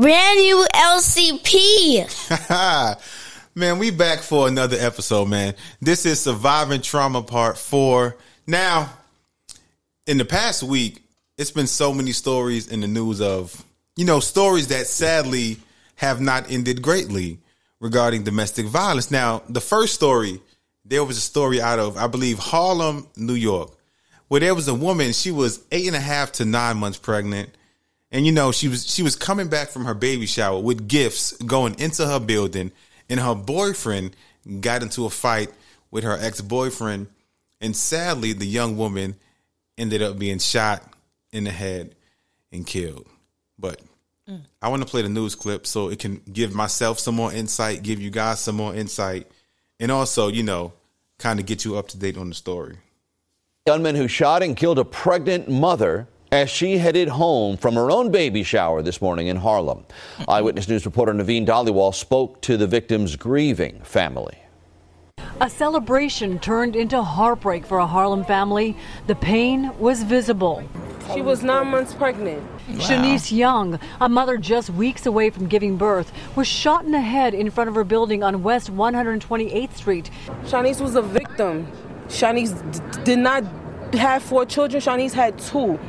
Brand new LCP. man, we back for another episode, man. This is Surviving Trauma Part 4. Now, in the past week, it's been so many stories in the news of, you know, stories that sadly have not ended greatly regarding domestic violence. Now, the first story, there was a story out of, I believe, Harlem, New York, where there was a woman, she was eight and a half to nine months pregnant. And you know, she was she was coming back from her baby shower with gifts going into her building, and her boyfriend got into a fight with her ex-boyfriend. And sadly, the young woman ended up being shot in the head and killed. But mm. I want to play the news clip so it can give myself some more insight, give you guys some more insight, and also, you know, kind of get you up to date on the story. Gunman who shot and killed a pregnant mother as she headed home from her own baby shower this morning in Harlem. Eyewitness News reporter Naveen Dhaliwal spoke to the victim's grieving family. A celebration turned into heartbreak for a Harlem family. The pain was visible. She was nine months pregnant. Wow. Shanice Young, a mother just weeks away from giving birth, was shot in the head in front of her building on West 128th Street. Shanice was a victim. Shanice d- did not have four children. Shanice had two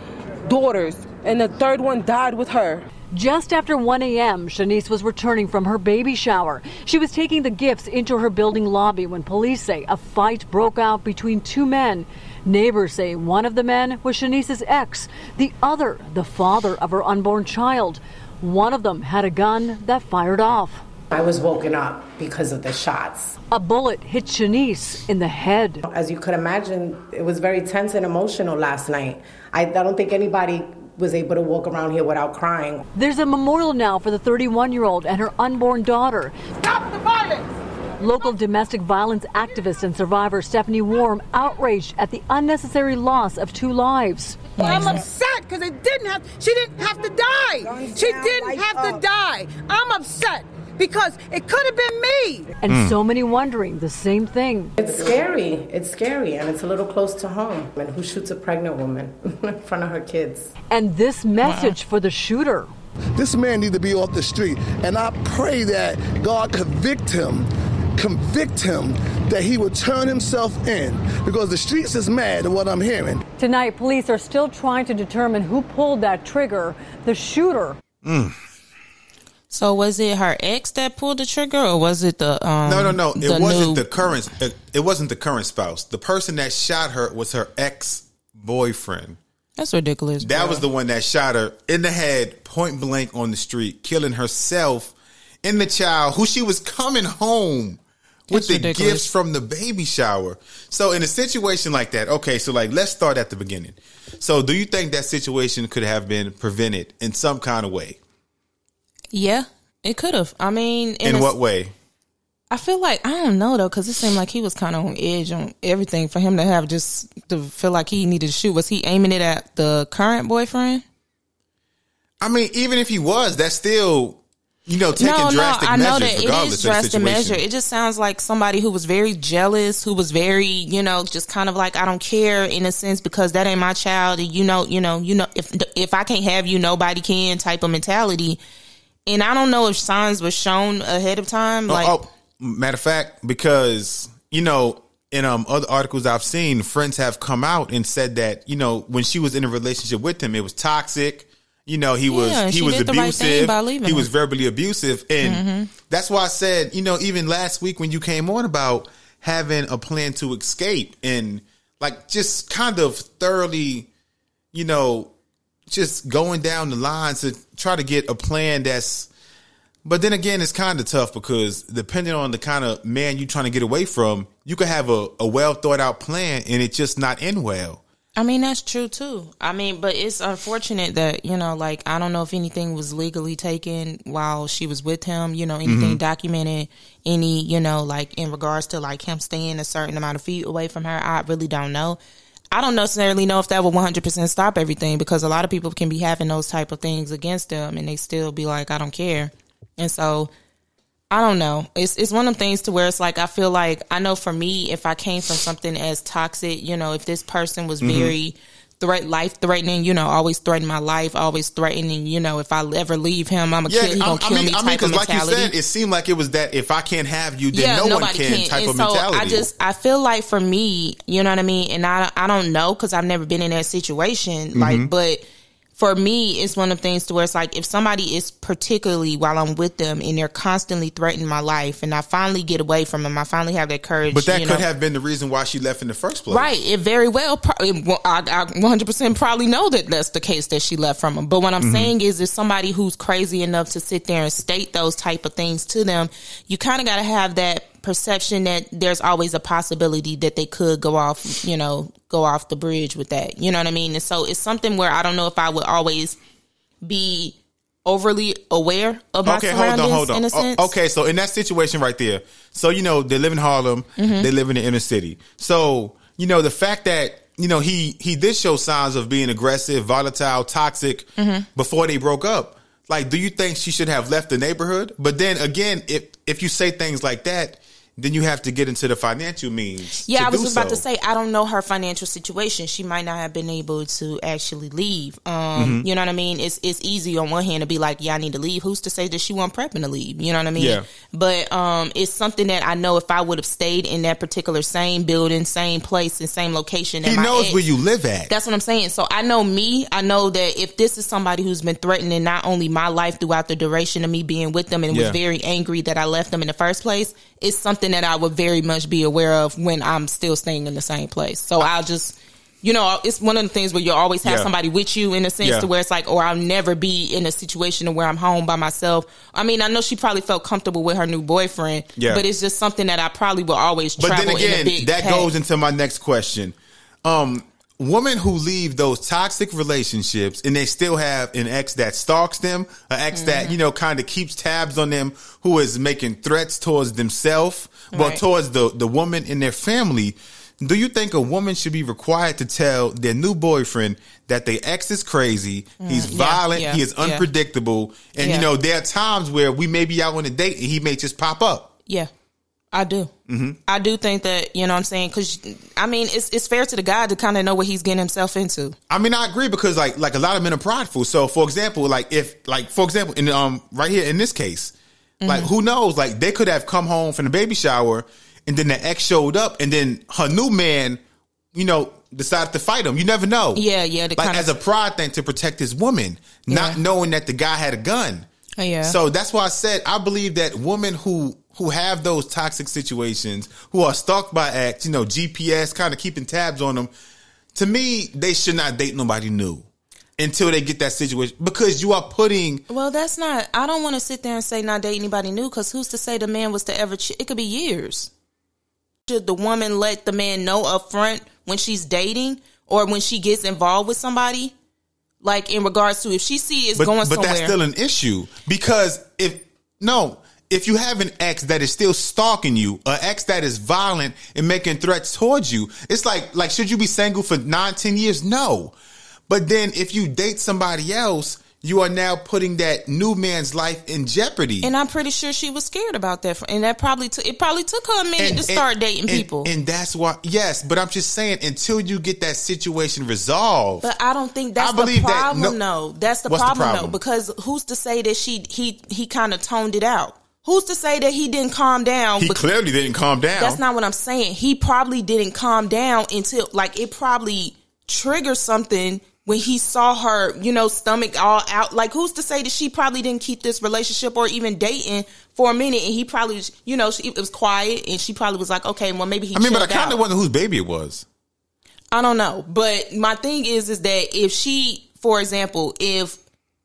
daughters, and the third one died with her. Just after 1 a.m., Shanice was returning from her baby shower. She was taking the gifts into her building lobby when police say a fight broke out between two men. Neighbors say one of the men was Shanice's ex, the other, the father of her unborn child. One of them had a gun that fired off. I was woken up because of the shots. A bullet hit Shanice in the head. As you could imagine, it was very tense and emotional last night. I, I don't think anybody was able to walk around here without crying. There's a memorial now for the 31 year old and her unborn daughter. Stop the violence! Local domestic violence activist and survivor Stephanie Warm outraged at the unnecessary loss of two lives. I'm upset because it didn't have. She didn't have to die. She didn't have to die. I'm upset because it could have been me. And mm. so many wondering the same thing. It's scary. It's scary, and it's a little close to home. And who shoots a pregnant woman in front of her kids? And this message wow. for the shooter. This man needs to be off the street, and I pray that God convict him convict him that he would turn himself in because the streets is mad at what I'm hearing. Tonight, police are still trying to determine who pulled that trigger. The shooter. Mm. So was it her ex that pulled the trigger, or was it the um, no, no, no? It wasn't new... the current. It wasn't the current spouse. The person that shot her was her ex boyfriend. That's ridiculous. That bro. was the one that shot her in the head, point blank on the street, killing herself and the child who she was coming home with That's the ridiculous. gifts from the baby shower. So in a situation like that, okay, so like let's start at the beginning. So do you think that situation could have been prevented in some kind of way? Yeah, it could have. I mean, in, in what way? I feel like I don't know though, because it seemed like he was kind of on edge on everything. For him to have just to feel like he needed to shoot, was he aiming it at the current boyfriend? I mean, even if he was, that's still you know, taking no, drastic no, I know that it is drastic measure. It just sounds like somebody who was very jealous, who was very, you know, just kind of like I don't care in a sense because that ain't my child. And you know, you know, you know, if if I can't have you, nobody can type of mentality and I don't know if signs were shown ahead of time. Oh, like, oh, oh, matter of fact, because you know, in um other articles I've seen, friends have come out and said that you know when she was in a relationship with him, it was toxic. You know, he was he was abusive. Right he was verbally abusive, and mm-hmm. that's why I said, you know, even last week when you came on about having a plan to escape and like just kind of thoroughly, you know, just going down the line to try to get a plan that's but then again it's kind of tough because depending on the kind of man you're trying to get away from you could have a, a well thought out plan and it just not end well. I mean that's true too. I mean but it's unfortunate that you know like i don't know if anything was legally taken while she was with him you know anything mm-hmm. documented any you know like in regards to like him staying a certain amount of feet away from her i really don't know I don't necessarily know if that will 100% stop everything because a lot of people can be having those type of things against them and they still be like, I don't care. And so I don't know. It's it's one of them things to where it's like I feel like I know for me if I came from something as toxic, you know, if this person was mm-hmm. very threat, life threatening. You know, always threatening my life, always threatening. You know, if I ever leave him, I'm a Yeah. He I, gonna I kill mean, me. I mean, because like you said, it seemed like it was that if I can't have you, then no one can type and of so mentality. I just I feel like for me, you know what I mean, and I I don't know because I've never been in that situation. Mm-hmm. Like, but for me, it's one of the things to where it's like if somebody is particularly while I'm with them and they're constantly threatening my life, and I finally get away from them, I finally have that courage. but that could know, have been the reason why she left in the first place. Right. It very well. pro- it- well, I, I 100% probably know that that's the case that she left from him. But what I'm Mm-hmm. saying is, is somebody who's crazy enough to sit there and state those type of things to them, you kind of got to have that perception that there's always a possibility that they could go off, you know, go off the bridge with that. You know what I mean? And so it's something where I don't know if I would always be overly aware of my Okay, hold surroundings on, hold on. in a O- okay, so in that situation right there, so you know they live in Harlem, Mm-hmm. they live in the inner city. So you know the fact that you know he he did show signs of being aggressive, volatile, toxic Mm-hmm. before they broke up. Like, do you think she should have left the neighborhood? But then again, if if you say things like that, then you have to get into the financial means. Yeah, I was about to say I don't know her financial situation. She might not have been able to actually leave. Um, Mm-hmm. you know what I mean? It's it's easy on one hand to be like, yeah, I need to leave. Who's to say that she wasn't prepping to leave? You know what I mean? Yeah. But um, it's something that I know if I would have stayed in that particular same building, same place, and same location. He knows ex- where you live at. that's what I'm saying. So I know me. I know that if this is somebody who's been threatening not only my life throughout the duration of me being with them and Yeah. was very angry that I left them in the first place, it's something that I would very much be aware of when I'm still staying in the same place. So I'll just, you know, it's one of the things where you always have Yeah. somebody with you in a sense Yeah. to where it's like, or I'll never be in a situation where I'm home by myself. I mean, I know she probably felt comfortable with her new boyfriend, Yeah. but it's just something that I probably will always But travel then in a again, that pack. goes into my next question. Um, women who leave those toxic relationships and they still have an ex that stalks them, an ex that, Mm-hmm. you know, kind of keeps tabs on them, who is making threats towards themselves, well, Right. towards the, the woman in their family. Do you think a woman should be required to tell their new boyfriend that their ex is crazy, he's Mm, yeah, violent, yeah, he is yeah. unpredictable, and Yeah. you know there are times where we may be out on a date and he may just pop up. Yeah, I do. Mm-hmm. I do think that you know what I'm saying because I mean it's it's fair to the guy to kind of know what he's getting himself into. I mean, I agree because like like a lot of men are prideful. So, for example, like if like for example, in um right here in this case, Mm-hmm. like who knows? Like they could have come home from the baby shower, and then the ex showed up, and then her new man, you know, decided to fight him. You never know. Yeah, yeah, Like kinda- as a pride thing to protect his woman, not Yeah. knowing that the guy had a gun. Oh, yeah. So that's why I said I believe that women who who have those toxic situations, who are stalked by acts, you know, GPS, kind of keeping tabs on them. To me, they should not date nobody new until they get that situation because you are putting. Well, that's not. I don't want to sit there and say not date anybody new because who's to say the man was to ever? Ch- it could be years. Should the woman let the man know up front when she's dating or when she gets involved with somebody? Like in regards to if she see it's But, going but somewhere. that's still an issue because if no, if you have an ex that is still stalking you, an ex that is violent and making threats towards you, it's like like should you be single for nine, ten years? No. But then if you date somebody else, you are now putting that new man's life in jeopardy. and I'm pretty sure she was scared about that, and that probably took it. Probably took her a minute to start dating and- people. And that's why yes, but I'm just saying until you get that situation resolved. But I don't think that's I the believe that- problem, no- though. That's the What's the problem, though, because who's to say that she he he kind of toned it out? Who's to say that he didn't calm down? he clearly didn't calm down. That's not what I'm saying. He probably didn't calm down until like it probably triggered something when he saw her, you know, stomach all out. Like who's to say that she probably didn't keep this relationship or even dating for a minute and he probably you know, she, it was quiet and she probably was like, okay, well maybe he I mean, but I kind of wonder whose baby it was. I don't know, but my thing is, is that if she, for example, if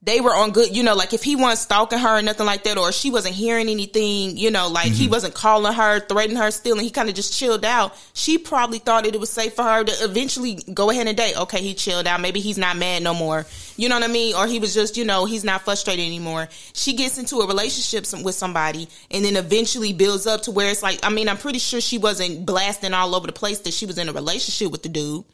they were on good, you know, like if he wasn't stalking her or nothing like that, or she wasn't hearing anything, you know, like Mm-hmm. he wasn't calling her, threatening her, stealing, he kind of just chilled out. She probably thought that it was safe for her to eventually go ahead and date. Okay, he chilled out. Maybe he's not mad no more. You know what I mean? Or he was just, you know, he's not frustrated anymore. She gets into a relationship some- with somebody and then eventually builds up to where it's like, I mean, I'm pretty sure she wasn't blasting all over the place that she was in a relationship with the dude.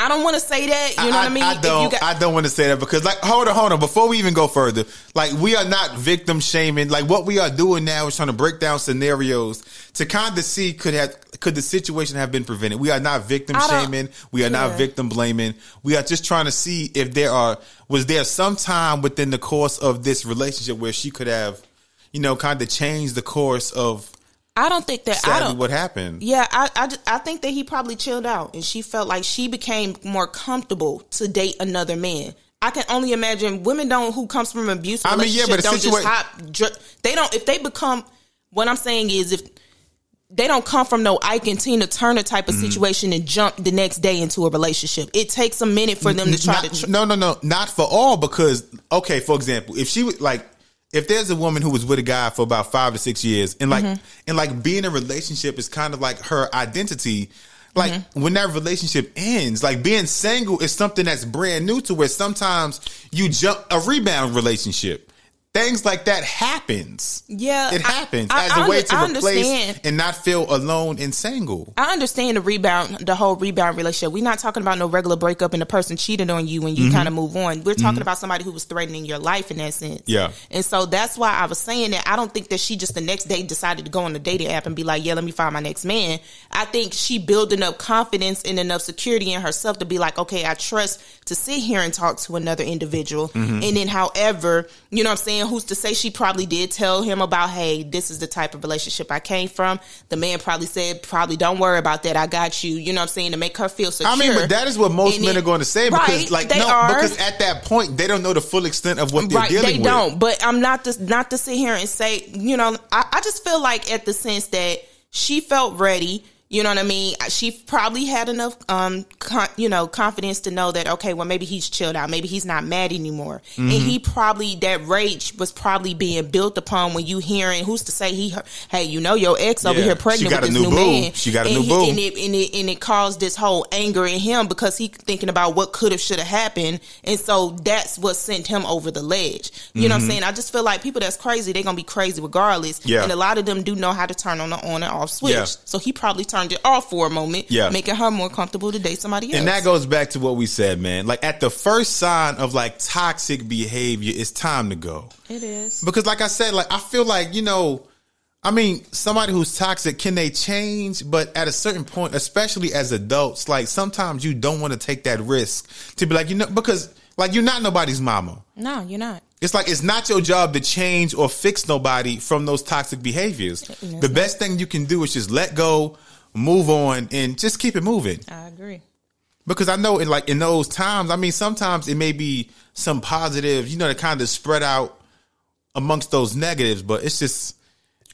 I don't want to say that. You know I, what I mean? I don't. got- I don't want to say that because, like, hold on, hold on. Before we even go further, like, we are not victim shaming. Like, what we are doing now is trying to break down scenarios to kind of see could have could the situation have been prevented. We are not victim shaming. We are not victim blaming. We are just trying to see if there are was there some time within the course of this relationship where she could have, you know, kind of changed the course of I don't think that I don't. what happened. Yeah, I, I, I think that he probably chilled out and she felt like she became more comfortable to date another man. I can only imagine women don't who comes from abuse. I mean, yeah, but don't situa- just hop. Dr- they don't if they become. What I'm saying is if they don't come from no Ike and Tina Turner type of Mm-hmm. situation and jump the next day into a relationship. It takes a minute for them to try Not- to. Tr- no, no, no, not for all. Because okay, for example, if she was like, if there's a woman who was with a guy for about five to six years, and like, Mm-hmm. and like being in a relationship is kind of like her identity. Like Mm-hmm. when that relationship ends, like being single is something that's brand new to where sometimes you jump a rebound relationship. Things like that happens. Yeah, it happens I- as I a way to replace understand. and not feel alone and single. I understand the rebound, the whole rebound relationship. We're not talking about no regular breakup and the person cheated on you and Mm-hmm. you kind of move on. We're talking about somebody who was threatening your life in that sense. Yeah. And so that's why I was saying that I don't think that she just the next day decided to go on the dating app and be like, yeah, let me find my next man. I think she building up confidence and enough security in herself to be like, okay, I trust to sit here and talk to another individual. Mm-hmm. And then however, you know what I'm saying? Who's to say she probably did tell him about, hey, this is the type of relationship I came from. The man probably said, probably don't worry about that. I got you. You know what I'm saying? To make her feel secure. I mean, but that is what most And men it- are going to say because, Right, like, no, are. because at that point they don't know the full extent of what they're right, dealing they with. They don't. But I'm not to not to sit here and say, you know, I, I just feel like at the sense that she felt ready. You know what I mean? She probably had enough, um, con- you know, confidence to know that okay, well, maybe he's chilled out, maybe he's not mad anymore, Mm-hmm. and he probably that rage was probably being built upon when you hearing who's to say he, hey, you know, your ex over here pregnant with this new new, man, She got a and new he- boo. and it, and it and it caused this whole anger in him because he thinking about what could have should have happened, and so that's what sent him over the ledge. You know what I'm saying? I just feel like people that's crazy, they're gonna be crazy regardless. Mm-hmm. Yeah. And a lot of them do know how to turn on the on and off switch. Yeah. So he probably turned it off for a moment, Yeah. making her more comfortable to date somebody else. And that goes back to what we said, man. Like at the first sign of like toxic behavior, it's time to go. it is. Because like I said, like I feel like, you know, I mean, somebody who's toxic, can they change? But at a certain point, especially as adults, like sometimes you don't want to take that risk to be like, you know, because like you're not nobody's mama. No, you're not. It's like it's not your job to change or fix nobody from those toxic behaviors. The best thing you can do is just let go, move on, and just keep it moving. I agree. Because I know in like in those times, I mean, sometimes it may be some positive, you know, to kind of spread out amongst those negatives, but it's just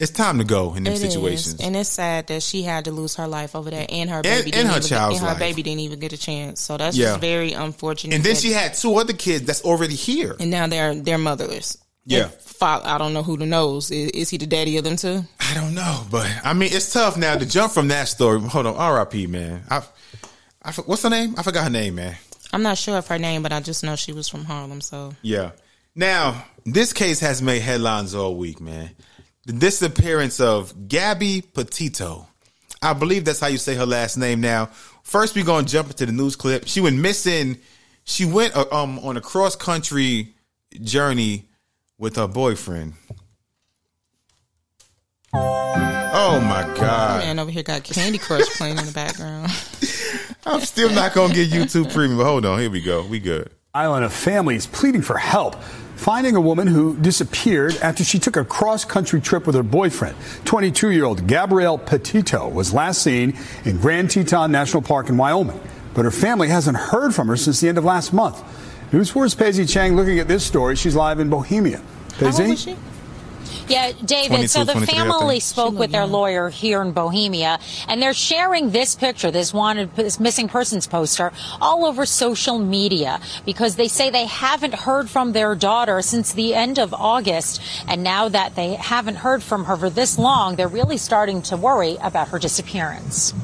it's time to go in them It is. situations. and it's sad that she had to lose her life over that, and her And- baby and didn't her child's get, and her life. baby didn't even get a chance. So that's Yeah. just very unfortunate. And then she had two other kids that's already here. and now they're they're motherless. Yeah. If fa- I don't know who knows. Is, is he the daddy of them too? I don't know, but I mean, it's tough now to jump from that story. Hold on, R.I.P. Man. I, I, what's her name? I forgot her name, man. I'm not sure of her name, but I just know she was from Harlem. So Yeah. Now, this case has made headlines all week, man. The disappearance of Gabby Petito. I believe that's how you say her last name now. First, we're going to jump into the news clip. She went missing. She went uh, um on a cross country journey with her boyfriend. Oh my God. man over here got Candy Crush playing in the background. I'm still not going to get YouTube premium, but hold on. Here we go. We good. Island of families pleading for help, finding a woman who disappeared after she took a cross country trip with her boyfriend. 22 year old Gabrielle Petito was last seen in Grand Teton National Park in Wyoming, but her family hasn't heard from her since the end of last month. News 4's Pei-Sze Cheng looking at this story. She's live in Bohemia. How old Pei-Sze? was she? Yeah, David. so the family spoke with their lawyer here in Bohemia, and they're sharing this picture, this wanted, this missing persons poster, all over social media because they say they haven't heard from their daughter since the end of August, and now that they haven't heard from her for this long, they're really starting to worry about her disappearance.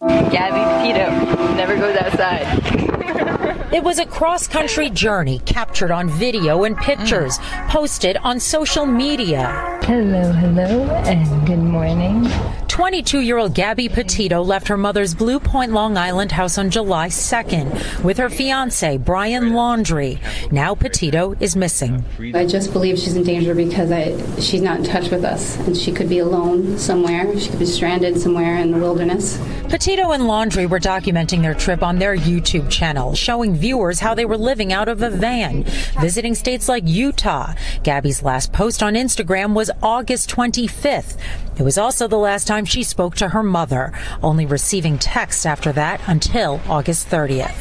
Gabby Petito never goes outside. It was a cross country journey captured on video and pictures posted on social media. Hello, hello, and good morning. 22 year old Gabby Petito left her mother's Blue Point, Long Island house on July 2nd with her fiance, Brian Laundrie. Now Petito is missing. I just believe she's in danger because I, she's not in touch with us and she could be alone somewhere. She could be stranded somewhere in the wilderness. Petito and Laundrie were documenting their trip on their YouTube channel, showing viewers how they were living out of a van, visiting states like Utah. Gabby's last post on Instagram was August 25th. It was also the last time she spoke to her mother, only receiving texts after that until August 30th.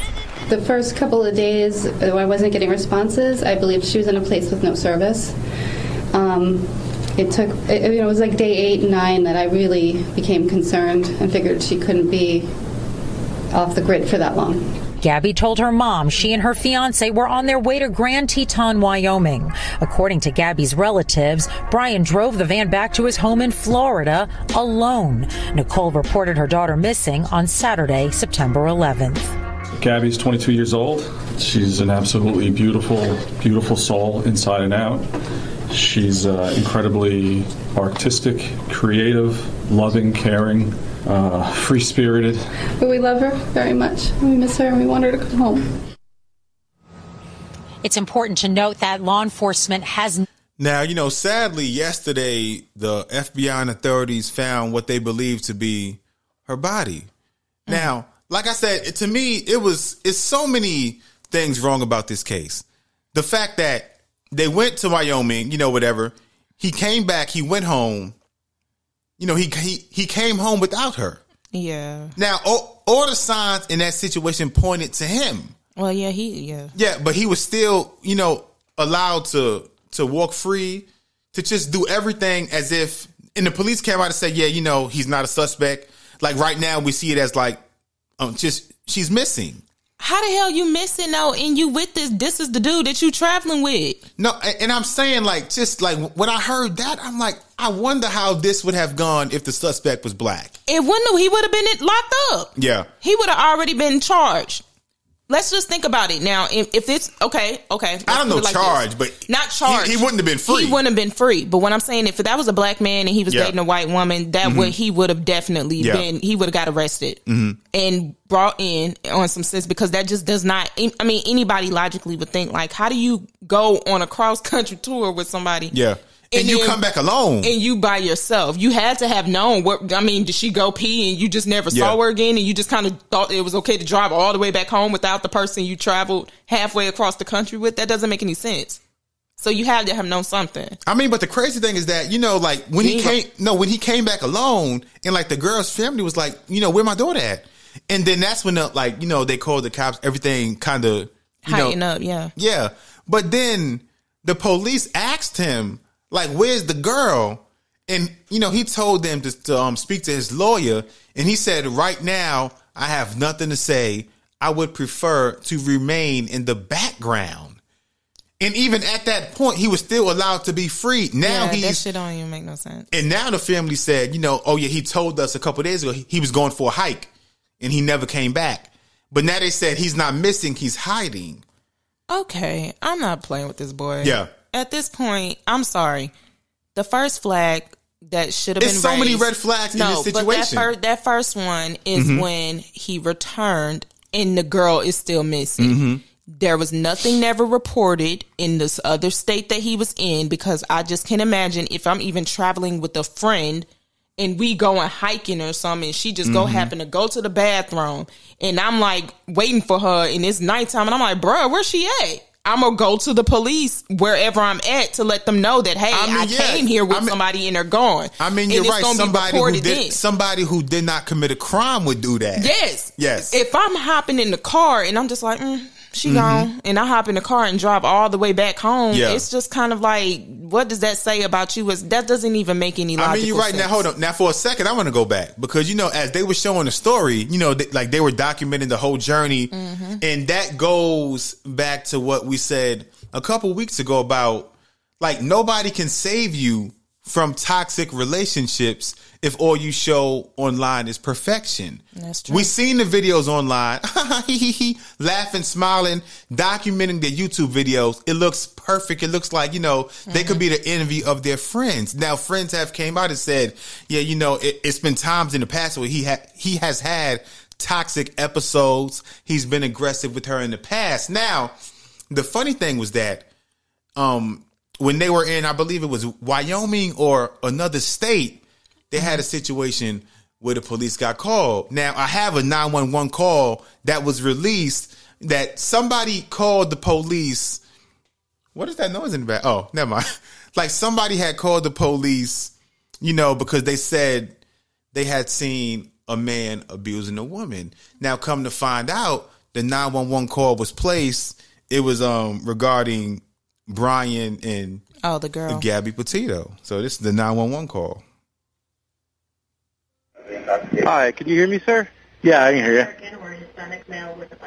The first couple of days, though I wasn't getting responses, I believed she was in a place with no service. Um, it took, it, you know, it was like day eight and nine that I really became concerned and figured she couldn't be off the grid for that long. Gabby told her mom she and her fiance were on their way to Grand Teton, Wyoming. According to Gabby's relatives, Brian drove the van back to his home in Florida alone. Nicole reported her daughter missing on Saturday, September 11th. Gabby's 22 years old. She's an absolutely beautiful, beautiful soul inside and out. She's uh, incredibly artistic, creative, loving, caring, uh, free spirited. But we love her very much. We miss her and we want her to come home. It's important to note that law enforcement has. Now, you know, sadly, yesterday, the FBI and authorities found what they believe to be her body. Mm. Now, like I said, to me, it was, it's so many things wrong about this case. The fact that they went to Wyoming, you know, whatever. He came back, he went home. You know, he he he came home without her. Yeah. Now, all, all the signs in that situation pointed to him. Well, yeah, he yeah. Yeah, but he was still, you know, allowed to to walk free, to just do everything as if and the police came out and said, "Yeah, you know, he's not a suspect." Like right now we see it as like um just she's missing how the hell you missing though and you with this this is the dude that you traveling with? No and i'm saying like just like when i heard that i'm like i wonder how this would have gone if the suspect was black. It wouldn't he would have been locked up. Yeah. He would have already been charged Let's just think about it now. If, it's okay, okay. I don't know like charge, but not charge. He, he, wouldn't have been free. He wouldn't have been free. But what I'm saying, if that was a black man and he was yeah. dating a white woman, that mm-hmm. would he would have definitely yeah. been. He would have got arrested mm-hmm. and brought in on some sense because that just does not. I mean, anybody logically would think like, how do you go on a cross country tour with somebody? Yeah and, and you then, come back alone and you by yourself you had to have known what i mean did she go pee and you just never yeah. saw her again and you just kind of thought it was okay to drive all the way back home without the person you traveled halfway across the country with that doesn't make any sense so you had to have known something. I mean, but the crazy thing is that you know, like when he, he came, no, when he came back alone, and like the girl's family was like, you know, where my daughter at? And then that's when the like, you know, they called the cops. Everything kind of heighten up, yeah, yeah. But then the police asked him, like, where's the girl? And you know, he told them to, to um, speak to his lawyer, and he said, right now, I have nothing to say. I would prefer to remain in the background. And even at that point, he was still allowed to be free. Now yeah, he's that shit don't even make no sense. And now the family said, you know, oh yeah, he told us a couple days ago he, he was going for a hike, and he never came back. But now they said he's not missing; he's hiding. Okay, I'm not playing with this boy. Yeah, at this point, I'm sorry. The first flag that should have been so raised, many red flags no, in this situation. But that, fir- that first one is mm-hmm. when he returned and the girl is still missing. Mm-hmm. There was nothing never reported in this other state that he was in because I just can't imagine if I'm even traveling with a friend and we going hiking or something, she just mm-hmm. go happen to go to the bathroom and I'm like waiting for her and it's nighttime and I'm like, bro, where's she at? I'm gonna go to the police wherever I'm at to let them know that hey, I, mean, I yeah. came here with I mean, somebody and they're gone. I mean, you're right. Somebody who did somebody who did not commit a crime would do that. Yes, yes. If I'm hopping in the car and I'm just like. Mm, she mm-hmm. gone and I hop in the car and drive all the way back home. Yeah. It's just kind of like, what does that say about you? As that doesn't even make any. I mean, you're right. Sense. Now hold on. Now for a second, I want to go back because you know, as they were showing the story, you know, they, like they were documenting the whole journey, mm-hmm. and that goes back to what we said a couple weeks ago about like nobody can save you from toxic relationships if all you show online is perfection. That's true. We've seen the videos online, laughing, smiling, documenting their YouTube videos. It looks perfect. It looks like you know they could be the envy of their friends. Now, friends have came out and said, "Yeah, you know, it, it's been times in the past where he had he has had toxic episodes. He's been aggressive with her in the past." Now, the funny thing was that um when they were in, I believe it was Wyoming or another state, they had a situation where the police got called. Now, I have a 911 call that was released that somebody called the police. What is that noise in the back? Oh, never mind. Like somebody had called the police, you know, because they said they had seen a man abusing a woman. Now, come to find out, the 911 call was placed. It was um regarding Brian and Oh, the girl. Gabby Petito. So this is the 911 call. Hi, can you hear me, sir? Yeah, I can hear you.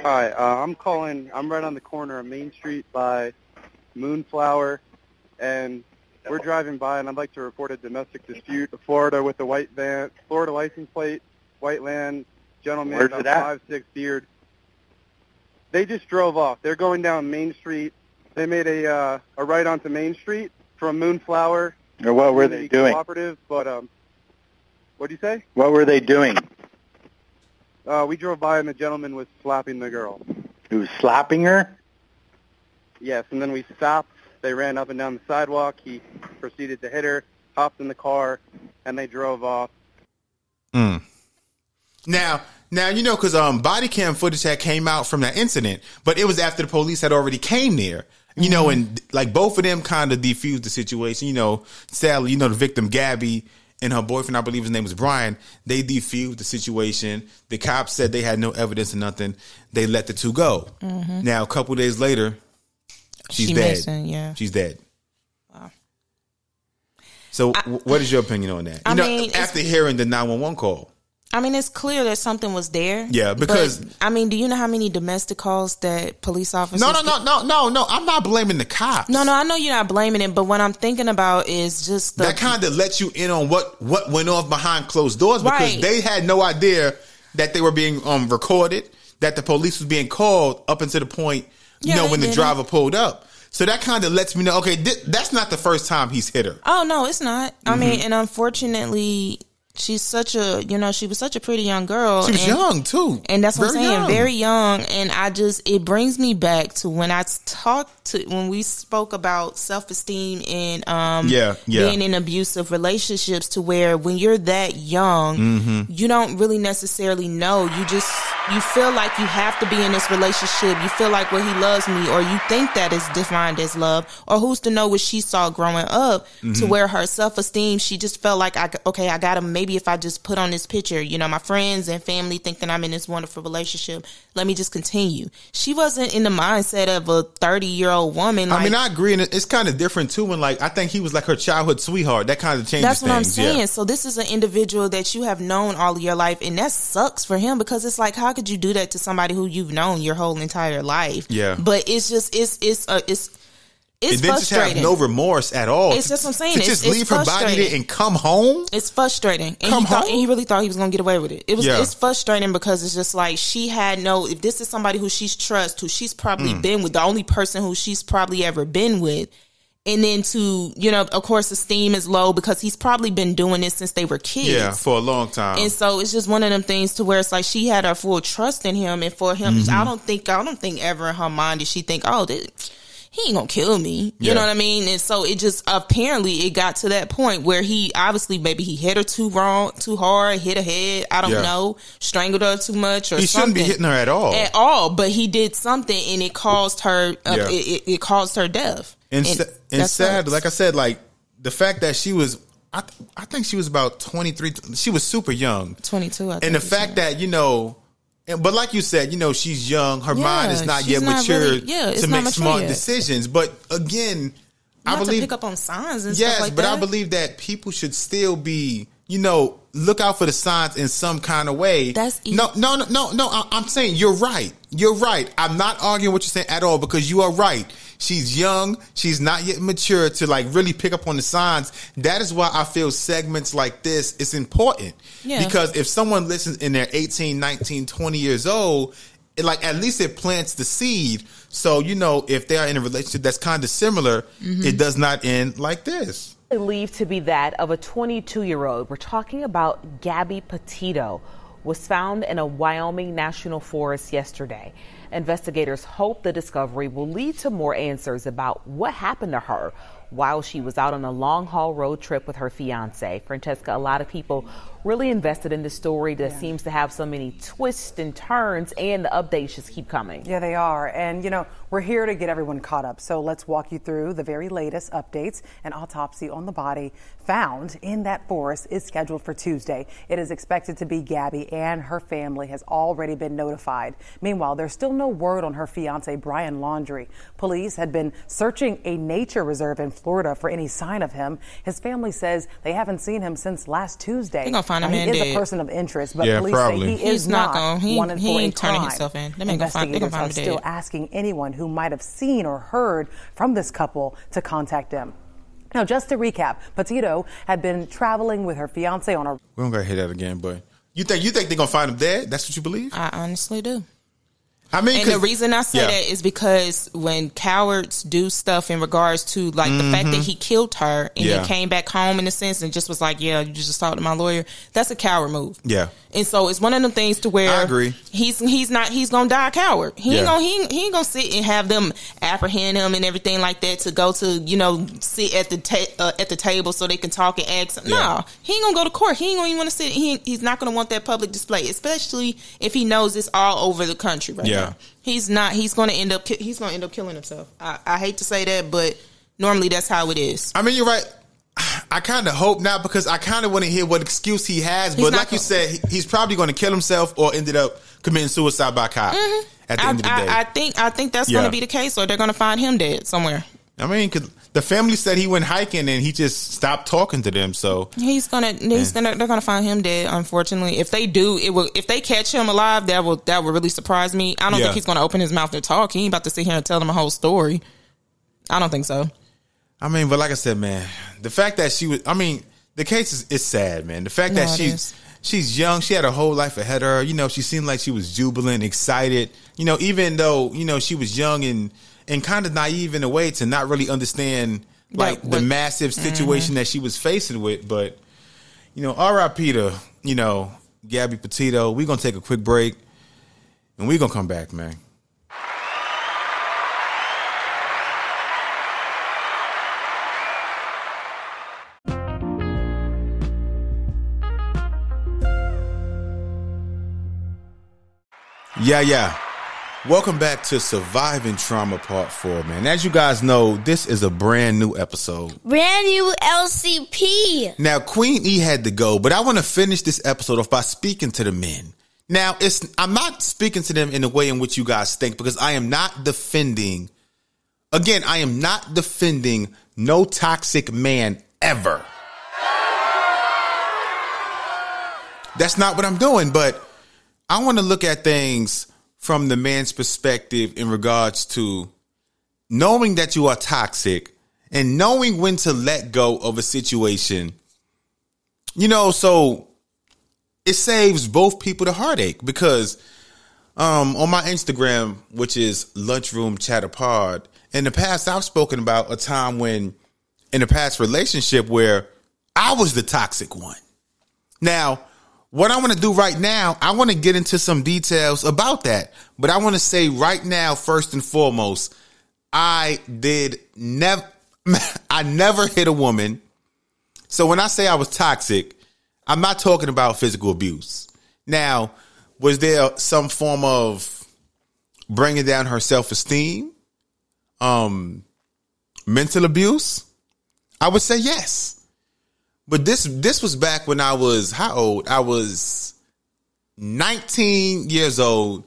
Hi, uh, I'm calling. I'm right on the corner of Main Street by Moonflower, and we're driving by, and I'd like to report a domestic dispute. Florida with a white van, Florida license plate, white land, gentleman, Where's about five six beard. They just drove off. They're going down Main Street. They made a uh, a right onto Main Street from Moonflower. Or what were they doing? Cooperative, but um, what do you say? What were they doing? Uh, we drove by and the gentleman was slapping the girl. He was slapping her? Yes, and then we stopped. They ran up and down the sidewalk. He proceeded to hit her, hopped in the car, and they drove off. Mm. Now, now you know because um, body cam footage had came out from that incident, but it was after the police had already came there. You know, and like both of them kind of defused the situation. You know, sadly, you know the victim Gabby and her boyfriend, I believe his name was Brian. They defused the situation. The cops said they had no evidence or nothing. They let the two go. Mhm. Now, a couple days later, she's She dead. missing, yeah. she's dead. Wow. So, wh- what is your opinion on that? You I know, mean, after hearing the nine one one call. I mean, it's clear that something was there. Yeah, because- But, I mean, do you know how many domestic calls that police officers? No, no, no, no, no, no. I'm not blaming the cops. No, no, I know you're not blaming it, but what I'm thinking about is just the that kind of lets you in on what what went off behind closed doors because Right. they had no idea that they were being um recorded, that the police was being called up until the point you Yeah, know when the driver pulled up. So that kind of lets me know. Okay, thi- that's not the first time he's hit her. Oh no, it's not. I mean, and unfortunately, she's such a you know she was such a pretty young girl. She was and- young too, and that's what I'm saying, young. very young. And I just it brings me back to when I talked to when we spoke about self esteem and um Yeah, yeah. being in abusive relationships to where when you're that young Mhm. you don't really necessarily know. You just you feel like you have to be in this relationship. You feel like well he loves me, or you think that is defined as love, or who's to know what she saw growing up to Mhm. where her self esteem she just felt like I okay I got to maybe if I just put on this picture, you know, my friends and family think that I'm in this wonderful relationship. Let me just continue. She wasn't in the mindset of a 30 year old woman. Like, I mean, I agree, and it's kind of different too. When like I think he was like her childhood sweetheart. That kind of changes That's what I'm saying. Yeah. So this is an individual that you have known all of your life, and that sucks for him because it's like, how could you do that to somebody who you've known your whole entire life? Yeah. But it's just it's it's uh, it's it's and then just have no remorse at all. It's just I'm saying. To It's- just it's leave her body there and come home. It's frustrating. And Come he thought, home? and he really thought he was gonna get away with it. It was Yeah. it's frustrating because it's just like she had no if this is somebody who she's trust, who she's probably Mm. been with, the only person who she's probably ever been with. And then to, you know, of course esteem is low because he's probably been doing this since they were kids. Yeah, for a long time. And so it's just one of them things to where it's like she had her full trust in him, and for him, Mhm. I don't think I don't think ever in her mind did she think, oh, this, he ain't gonna kill me. You Yeah. know what I mean? And so it just apparently it got to that point where he obviously maybe he hit her too wrong, too hard, hit her head. I don't Yeah. know, strangled her too much or something. He shouldn't be hitting her at all. At all, but he did something and it caused her. Uh, Yeah. it, it, it caused her death. And, And sa- and sad, like I said, like the fact that she was, I, th- I think she was about 23. She was super young. 22. I think And the fact that, you know, and, but like you said, you know, she's young. Her Yeah, mind is not yet not mature really- yeah, to make smart yet. decisions. But again, You I believe pick up on signs and yes, stuff like but that. I believe that people should still be, you know, look out for the signs in some kind of way. That's no, no, no, no, no. I, I'm saying you're right. You're right. I'm not arguing what you're saying at all because you are right. She's young. She's not yet mature to like really pick up on the signs. That is why I feel segments like this is important. Yeah. Because if someone listens and they're 18, 19, 20 years old, it, like at least it plants the seed. So, you know, if they are in a relationship that's kind of similar, Mhm. it does not end like this. Believed to be that of a 22 year old. We're talking about Gabby Petito, was found in a Wyoming national forest yesterday. Investigators hope the discovery will lead to more answers about what happened to her while she was out on a long haul road trip with her fiance. Francesca, a lot of people really invested in this story that seems to have so many twists and turns, and the updates just keep coming. Yeah, they are. And, you know, we're here to get everyone caught up. So let's walk you through the very latest updates. An autopsy on the body found in that forest is scheduled for Tuesday. It is expected to be Gabby, and her family has already been notified. Meanwhile, there's still no word on her fiance, Brian Laundrie. Police had been searching a nature reserve in Florida for any sign of him. His family says they haven't seen him since last Tuesday. They gonna find Now, him he in is a person of interest, but Yeah, police probably. say he He's is not not, gonna- he- wanted he for a ain't turning crime. himself in. They ain't find- they Investigators find are him still dead. asking anyone who might have seen or heard from this couple to contact them. Now, just to recap, Petito had been traveling with her fiance on a We don't gotta hear that again, but you think you think they're gonna find him dead? That's what you believe? I honestly do. I mean, and the reason I say Yeah. that is because when cowards do stuff in regards to like the fact that Mhm. he killed her and Yeah. then came back home in a sense and just was like, "Yeah, you just talked to my lawyer," that's a coward move. Yeah. And so it's one of them things to where I agree. He's he's not he's gonna die a coward. He Yeah. ain't gonna he, ain't- he ain't gonna sit and have them apprehend him and everything like that to go to you know sit at the ta- uh, at the table so they can talk and ask. No, he ain't gonna go to court. He ain't gonna even want to sit. He he's not gonna want that public display, especially if he knows it's all over the country right Yeah. Now. He's not. He's gonna end up. He's gonna end up killing himself. I, I hate to say that, but normally that's how it is. I mean, you're right. I kind of hope not because I kind of want to hear what excuse he has. He's But like you said, he- he's probably going to kill himself or ended up committing suicide by cop mm-hmm. at the I, end of the day. I, I think. I think that's Yeah. gonna be the case, or they're gonna find him dead somewhere. I mean, 'cause the family said he went hiking and he just stopped talking to them. So He's gonna. He's gonna. They're gonna find him dead. Unfortunately, if they do, it will. If they catch him alive, that will. That will really surprise me. I don't Yeah. think he's gonna open his mouth to talk. He ain't about to sit here and tell them a whole story. I don't think so. I mean, but like I said, man, the fact that she was, I mean, the case is, is sad, man. The fact No, that she's, is. she's young, she had a whole life ahead of her. You know, she seemed like she was jubilant, excited, you know, even though, you know, she was young and, and kind of naive in a way to not really understand like Like, the massive mm-hmm. situation that she was facing with. But, you know, RIP to, you know, Gabby Petito. We're going to take a quick break and we're going to come back, man. Yeah, yeah. Welcome back to Surviving Trauma Part 4, man. As you guys know, this is a brand new episode. Brand new LCP. Now, Queen E had to go, but I want to finish this episode off by speaking to the men. Now, it's I'm not speaking to them in the way in which you guys think because I am not defending again, I am not defending no toxic man ever. That's not what I'm doing, but I want to look at things from the man's perspective in regards to knowing that you are toxic and knowing when to let go of a situation. You know, so it saves both people the heartache because um on my Instagram, which is lunchroom chatter pod, in the past I've spoken about a time when in a past relationship where I was the toxic one. Now, what I want to do right now, I want to get into some details about that. But I want to say right now, first and foremost, I did never, I never hit a woman. So when I say I was toxic, I'm not talking about physical abuse. Now, was there some form of bringing down her self esteem? Um, mental abuse? I would say yes. But this this was back when I was how old? I was 19 years old,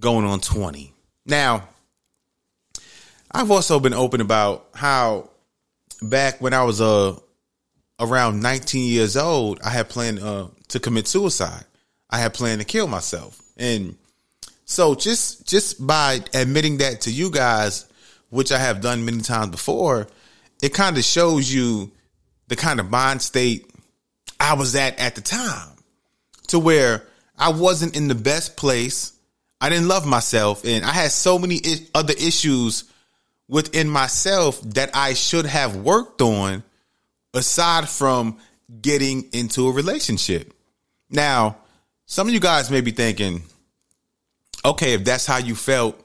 going on 20. Now, I've also been open about how back when I was a around 19 years old, I had planned uh, to commit suicide. I had planned to kill myself. And so just just by admitting that to you guys, which I have done many times before, it kind of shows you the kind of mind state I was at at the time to where I wasn't in the best place. I didn't love myself and I had so many other issues within myself that I should have worked on aside from getting into a relationship. Now, some of you guys may be thinking, okay, if that's how you felt,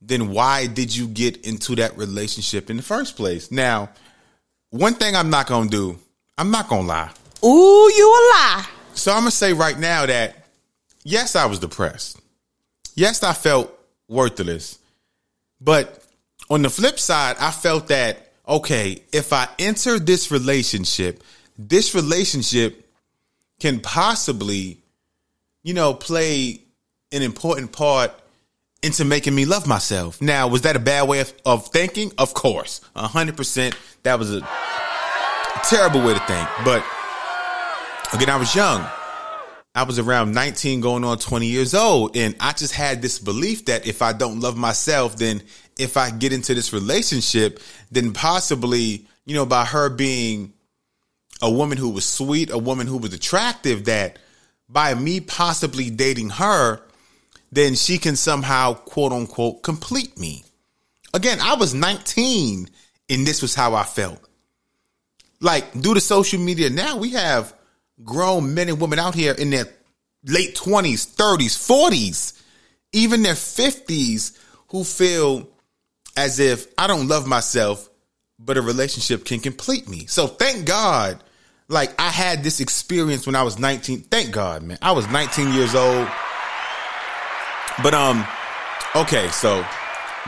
then why did you get into that relationship in the first place? Now, one thing I'm not to do, I'm not to lie. Ooh, you a lie. So I'm to say right now that yes, I was depressed. Yes, I felt worthless. But on the flip side, I felt that, okay, if I enter this relationship, this relationship can possibly, you know, play an important part into making me love myself. Now, was that a bad way of, of thinking? Of course. 100%. That was a terrible way to think. But again, I was young. I was around 19 going on 20 years old. And I just had this belief that if I don't love myself, then if I get into this relationship, then possibly, you know, by her being a woman who was sweet, a woman who was attractive, that by me possibly dating her, then she can somehow quote unquote complete me. Again, I was 19 and this was how I felt. Like due to social media now, we have grown men and women out here in their late 20s, 30s, 40s, even their 50s who feel as if I don't love myself, but a relationship can complete me. So thank God, like I had this experience when I was 19. Thank God, man. I was 19 years old. But um, okay, so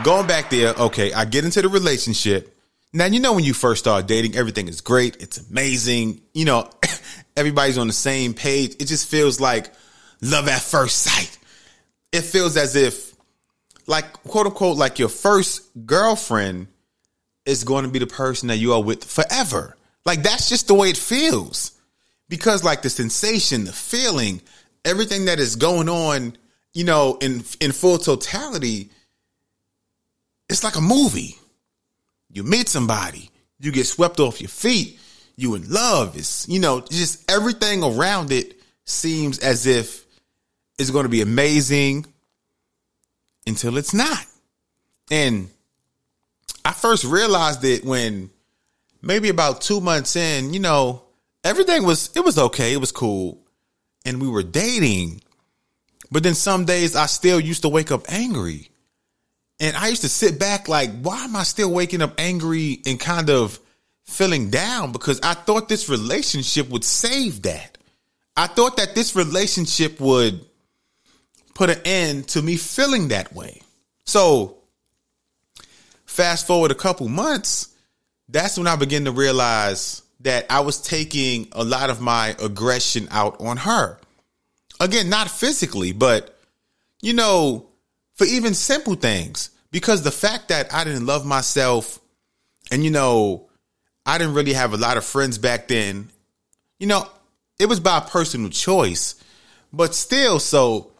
going back there, okay, I get into the relationship. Now you know when you first start dating, everything is great, it's amazing. You know, everybody's on the same page. It just feels like love at first sight. It feels as if, like quote unquote, like your first girlfriend is going to be the person that you are with forever. Like that's just the way it feels. Because like the sensation, the feeling, everything that is going on, you know, in in full totality, it's like a movie. You meet somebody, you get swept off your feet, you in love. It's you know, just everything around it seems as if it's going to be amazing until it's not. And I first realized it when maybe about two months in, you know, everything was it was okay, it was cool, and we were dating. But then some days I still used to wake up angry. And I used to sit back like, why am I still waking up angry and kind of feeling down? Because I thought this relationship would save that. I thought that this relationship would put an end to me feeling that way. So fast forward a couple months, that's when I began to realize that I was taking a lot of my aggression out on her. Again, not physically, but you know, for even simple things. Because the fact that I didn't love myself and you know, I didn't really have a lot of friends back then, you know, it was by personal choice. But still, so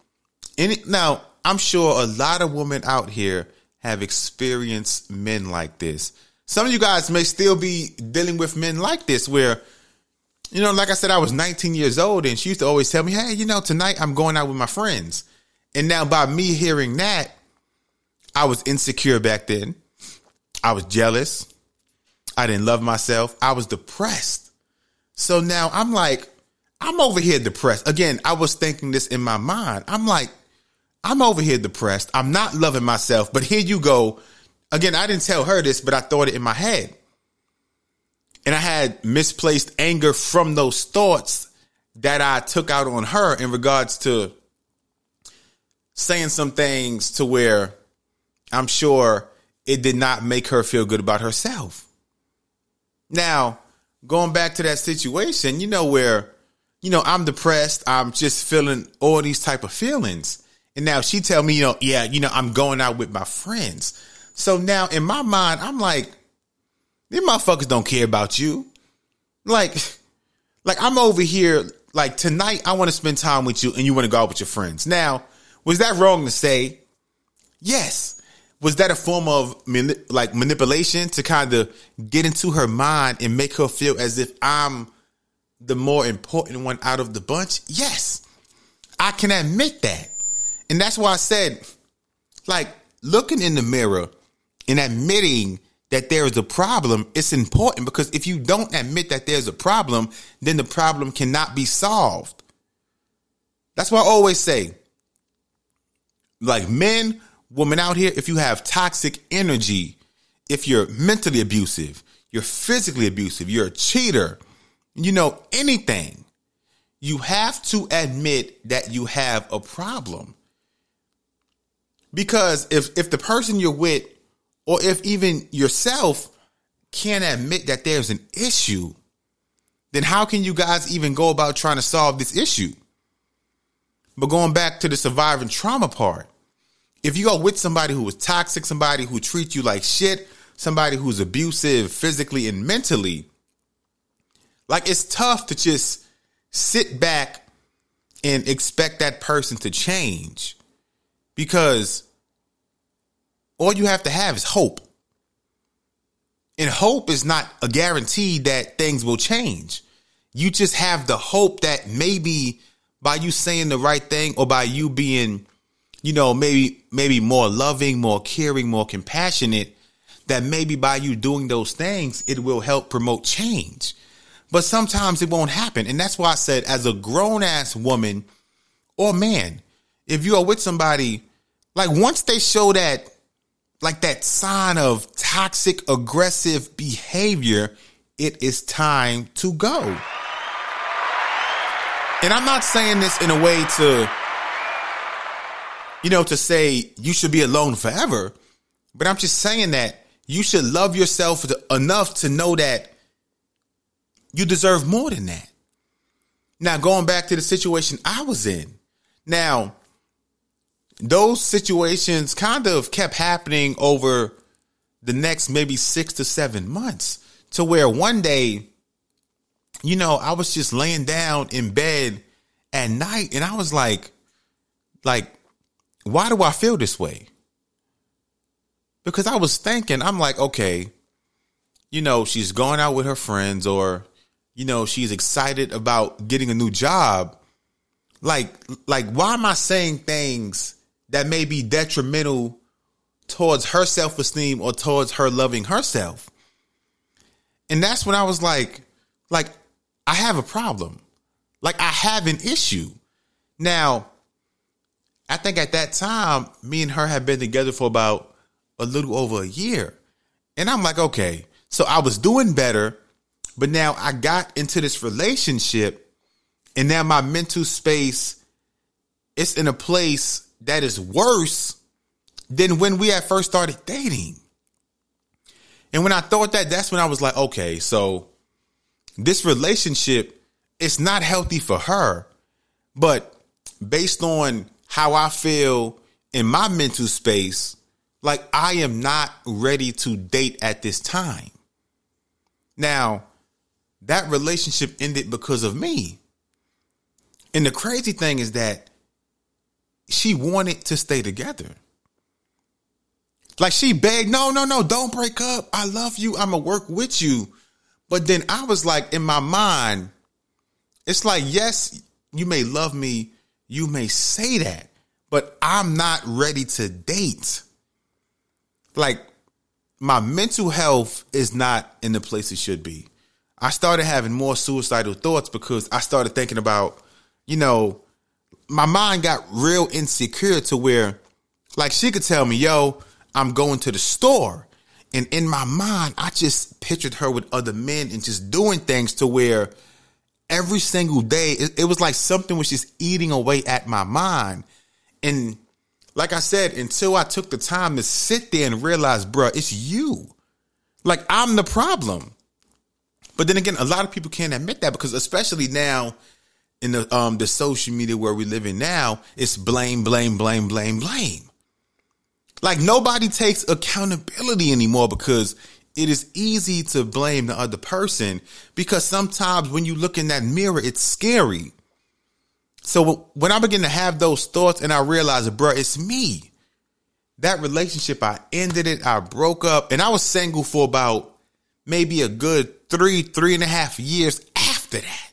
any now I'm sure a lot of women out here have experienced men like this. Some of you guys may still be dealing with men like this where you know, like I said, I was 19 years old and she used to always tell me, Hey, you know, tonight I'm going out with my friends. And now by me hearing that, I was insecure back then. I was jealous. I didn't love myself. I was depressed. So now I'm like, I'm over here depressed. Again, I was thinking this in my mind. I'm like, I'm over here depressed. I'm not loving myself, but here you go. Again, I didn't tell her this, but I thought it in my head. And I had misplaced anger from those thoughts that I took out on her in regards to saying some things to where I'm sure it did not make her feel good about herself. Now, going back to that situation, you know, where, you know, I'm depressed, I'm just feeling all these type of feelings. And now she tell me, you know, yeah, you know, I'm going out with my friends. So now in my mind, I'm like, these motherfuckers don't care about you. Like, like I'm over here, like tonight I want to spend time with you and you want to go out with your friends. Now, was that wrong to say? Yes. Was that a form of mani- like manipulation to kind of get into her mind and make her feel as if I'm the more important one out of the bunch? Yes. I can admit that. And that's why I said, like, looking in the mirror and admitting that there is a problem, it's important because if you don't admit that there's a problem, then the problem cannot be solved. That's why I always say, like men, women out here, if you have toxic energy, if you're mentally abusive, you're physically abusive, you're a cheater, you know, anything, you have to admit that you have a problem. Because if if the person you're with or if even yourself can't admit that there's an issue, then how can you guys even go about trying to solve this issue? But going back to the surviving trauma part, if you go with somebody who is toxic, somebody who treats you like shit, somebody who's abusive physically and mentally, like it's tough to just sit back and expect that person to change because all you have to have is hope. And hope is not a guarantee that things will change. You just have the hope that maybe by you saying the right thing or by you being, you know, maybe maybe more loving, more caring, more compassionate, that maybe by you doing those things, it will help promote change. But sometimes it won't happen. And that's why I said, as a grown ass woman or man, if you are with somebody, like once they show that like that sign of toxic, aggressive behavior, it is time to go. And I'm not saying this in a way to, you know, to say you should be alone forever, but I'm just saying that you should love yourself enough to know that you deserve more than that. Now, going back to the situation I was in. Now, those situations kind of kept happening over the next maybe six to seven months to where one day, you know, I was just laying down in bed at night and I was like, like, why do I feel this way? Because I was thinking, I'm like, okay, you know, she's going out with her friends or, you know, she's excited about getting a new job. Like, like, why am I saying things that may be detrimental towards her self esteem or towards her loving herself. And that's when I was like, like, I have a problem. Like, I have an issue. Now, I think at that time, me and her had been together for about a little over a year. And I'm like, okay, so I was doing better, but now I got into this relationship and now my mental space it's in a place that is worse than when we had first started dating. And when I thought that, that's when I was like, okay, so this relationship is not healthy for her, but based on how I feel in my mental space, like I am not ready to date at this time. Now, that relationship ended because of me. And the crazy thing is that she wanted to stay together. Like she begged, no, no, no, don't break up. I love you. I'm gonna work with you. But then I was like, in my mind, it's like, yes, you may love me, you may say that, but I'm not ready to date. Like, my mental health is not in the place it should be. I started having more suicidal thoughts because I started thinking about, you know, my mind got real insecure to where like she could tell me, yo, I'm going to the store. And in my mind, I just pictured her with other men and just doing things to where every single day it, it was like something was just eating away at my mind. And like I said, until I took the time to sit there and realize, bruh, it's you. Like I'm the problem. But then again, a lot of people can't admit that because especially now in the um the social media where we live in now, it's blame, blame, blame, blame, blame. Like nobody takes accountability anymore because it is easy to blame the other person because sometimes when you look in that mirror, it's scary. So when I begin to have those thoughts and I realize, bro, it's me. That relationship, I ended it. I broke up and I was single for about maybe a good three, three and a half years after that.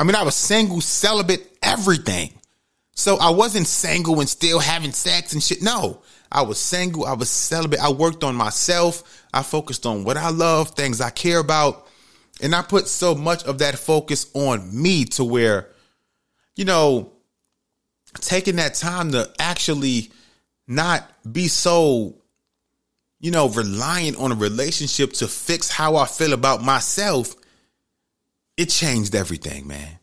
I mean, I was single, celibate, everything. So I wasn't single and still having sex and shit. No, I was single. I was celibate. I worked on myself. I focused on what I love, things I care about. And I put so much of that focus on me to where, you know, taking that time to actually not be so, you know, reliant on a relationship to fix how I feel about myself, it changed everything, man.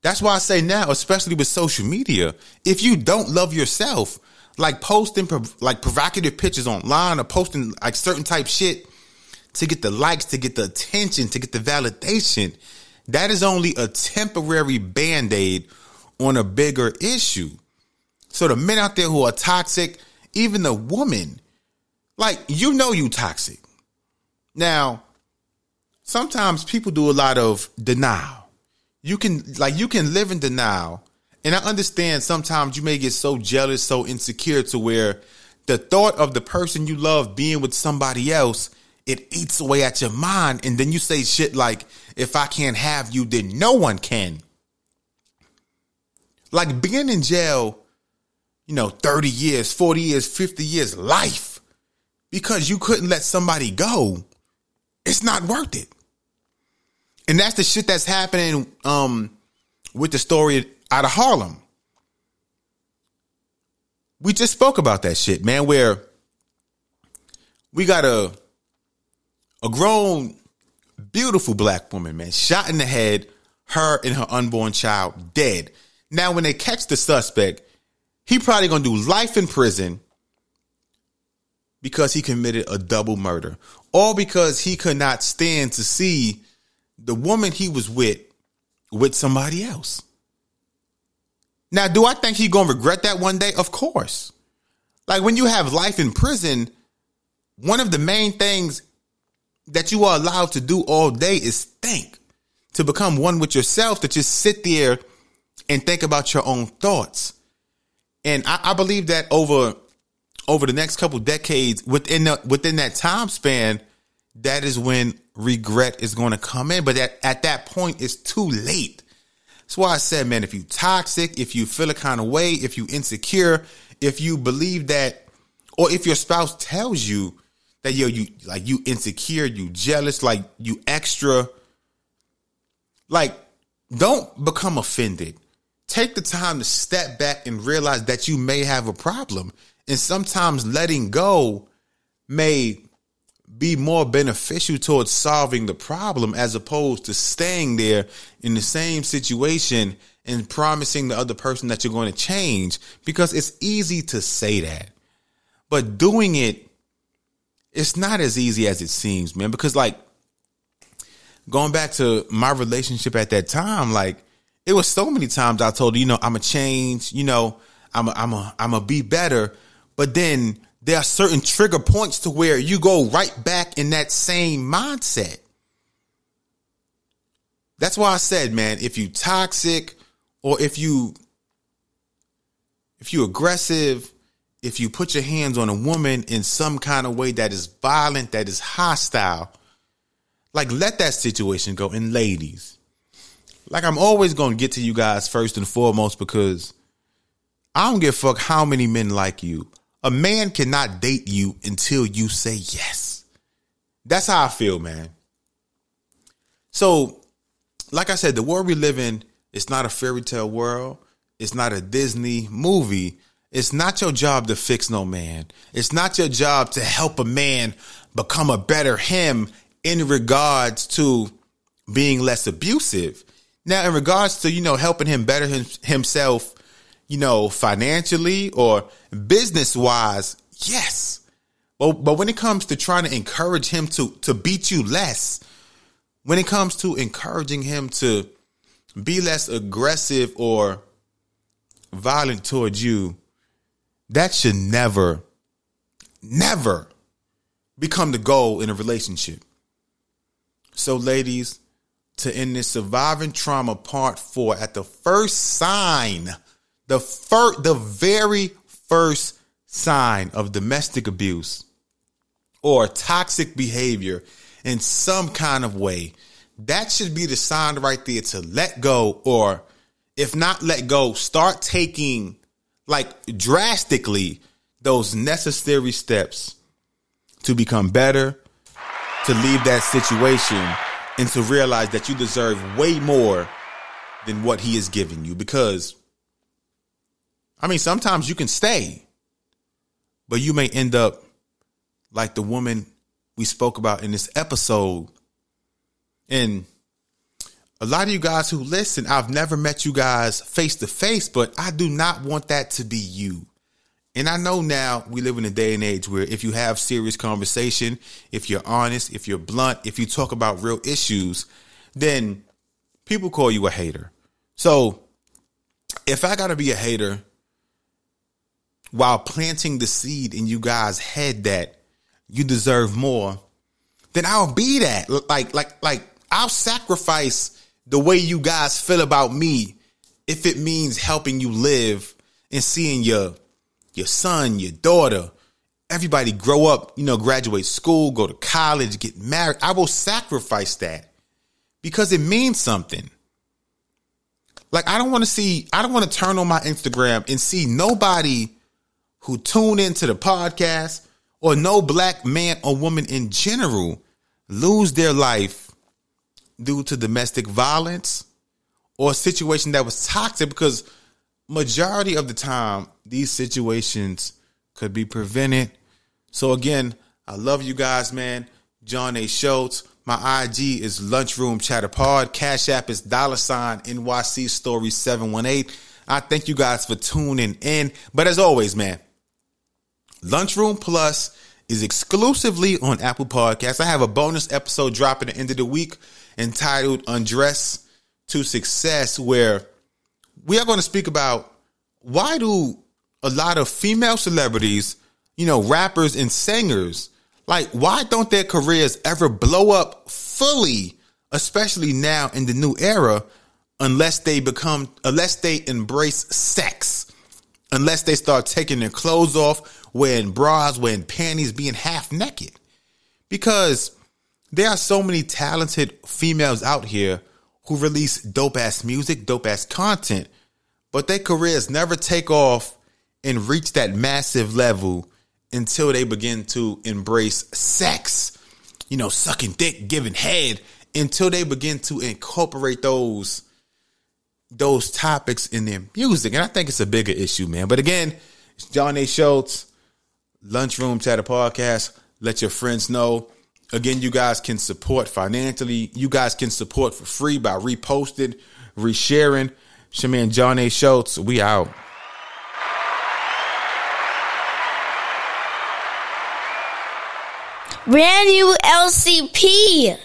That's why I say now, especially with social media, if you don't love yourself, like posting like provocative pictures online or posting like certain type shit to get the likes, to get the attention, to get the validation, that is only a temporary band-aid on a bigger issue. So the men out there who are toxic, even the woman, like you know you toxic. Now, sometimes people do a lot of denial. You can like you can live in denial and I understand sometimes you may get so jealous, so insecure to where the thought of the person you love being with somebody else, it eats away at your mind. And then you say shit like, if I can't have you, then no one can. Like being in jail, you know, 30 years, 40 years, 50 years, life, because you couldn't let somebody go, it's not worth it. And that's the shit that's happening um, with the story out of Harlem. We just spoke about that shit, man, where we got a a grown, beautiful black woman, man, shot in the head, her and her unborn child dead. Now, when they catch the suspect, he probably gonna do life in prison because he committed a double murder, all because he could not stand to see the woman he was with with somebody else. Now, do I think he's gonna regret that one day? Of course. Like when you have life in prison, one of the main things that you are allowed to do all day is think, to become one with yourself, to just sit there and think about your own thoughts. And I, I believe that over over the next couple decades, within the, within that time span, that is when regret is going to come in. But at, at that point, it's too late. That's why I said, man, if you toxic, if you feel a kind of way, if you insecure, if you believe that, or if your spouse tells you that yo, you like you insecure, you jealous, like you extra, like don't become offended. Take the time to step back and realize that you may have a problem. And sometimes letting go may be more beneficial towards solving the problem as opposed to staying there in the same situation and promising the other person that you're going to change because it's easy to say that. But doing it, it's not as easy as it seems, man. Because, like, going back to my relationship at that time, like, it was so many times I told her, you know, I'm a change, you know, I'm a, I'm a, I'm a be better. But then there are certain trigger points to where you go right back in that same mindset. That's why I said, man, if you toxic or if you if you aggressive, if you put your hands on a woman in some kind of way that is violent, that is hostile, like let that situation go. And ladies, like I'm always going to get to you guys first and foremost because I don't give a fuck how many men like you. A man cannot date you until you say yes. That's how I feel, man. So, like I said, the world we live in is not a fairy tale world. It's not a Disney movie. It's not your job to fix no man. It's not your job to help a man become a better him in regards to being less abusive. Now, in regards to, you know, helping him better him, himself you know, financially or business wise, yes. But but when it comes to trying to encourage him to to beat you less, when it comes to encouraging him to be less aggressive or violent towards you, that should never, never become the goal in a relationship. So, ladies, to end this surviving trauma part four, at the first sign, the first, the very first sign of domestic abuse or toxic behavior in some kind of way, that should be the sign right there to let go, or if not let go, start taking like drastically those necessary steps to become better, to leave that situation, and to realize that you deserve way more than what he is giving you. Because, I mean, sometimes you can stay, but you may end up like the woman we spoke about in this episode. And a lot of you guys who listen, I've never met you guys face to face, but I do not want that to be you. And I know now we live in a day and age where if you have serious conversation, if you're honest, if you're blunt, if you talk about real issues, then people call you a hater. So if I got to be a hater while planting the seed in you guys' head that you deserve more, then I'll be that. Like, like, like I'll sacrifice the way you guys feel about me if it means helping you live and seeing your your son, your daughter, everybody grow up, you know, graduate school, go to college, get married. I will sacrifice that because it means something. Like I don't want to see I don't want to turn on my Instagram and see nobody who tune into the podcast or no black man or woman in general lose their life due to domestic violence or a situation that was toxic because majority of the time these situations could be prevented. So again, I love you guys, man. John A. Schultz. My IG is Lunchroom Chatter Pod. Cash App is dollar sign NYC Story 718. I thank you guys for tuning in. But as always, man, Lunchroom Plus is exclusively on Apple Podcasts. I have a bonus episode dropping at the end of the week entitled Undress to Success, where we are going to speak about why do a lot of female celebrities, you know, rappers and singers, like why don't their careers ever blow up fully, especially now in the new era, unless they become unless they embrace sex, unless they start taking their clothes off, wearing bras, wearing panties, being half naked. Because there are so many talented females out here who release dope ass music, dope ass content, but their careers never take off and reach that massive level until they begin to embrace sex, you know, sucking dick, giving head, until they begin to incorporate those those topics in their music. And I think it's a bigger issue, man. But again, it's John A. Schultz, Lunchroom Chatter Podcast. Let your friends know. Again, you guys can support financially. You guys can support for free by reposting, resharing. It's your man John A. Schultz. We out. Brand new LCP.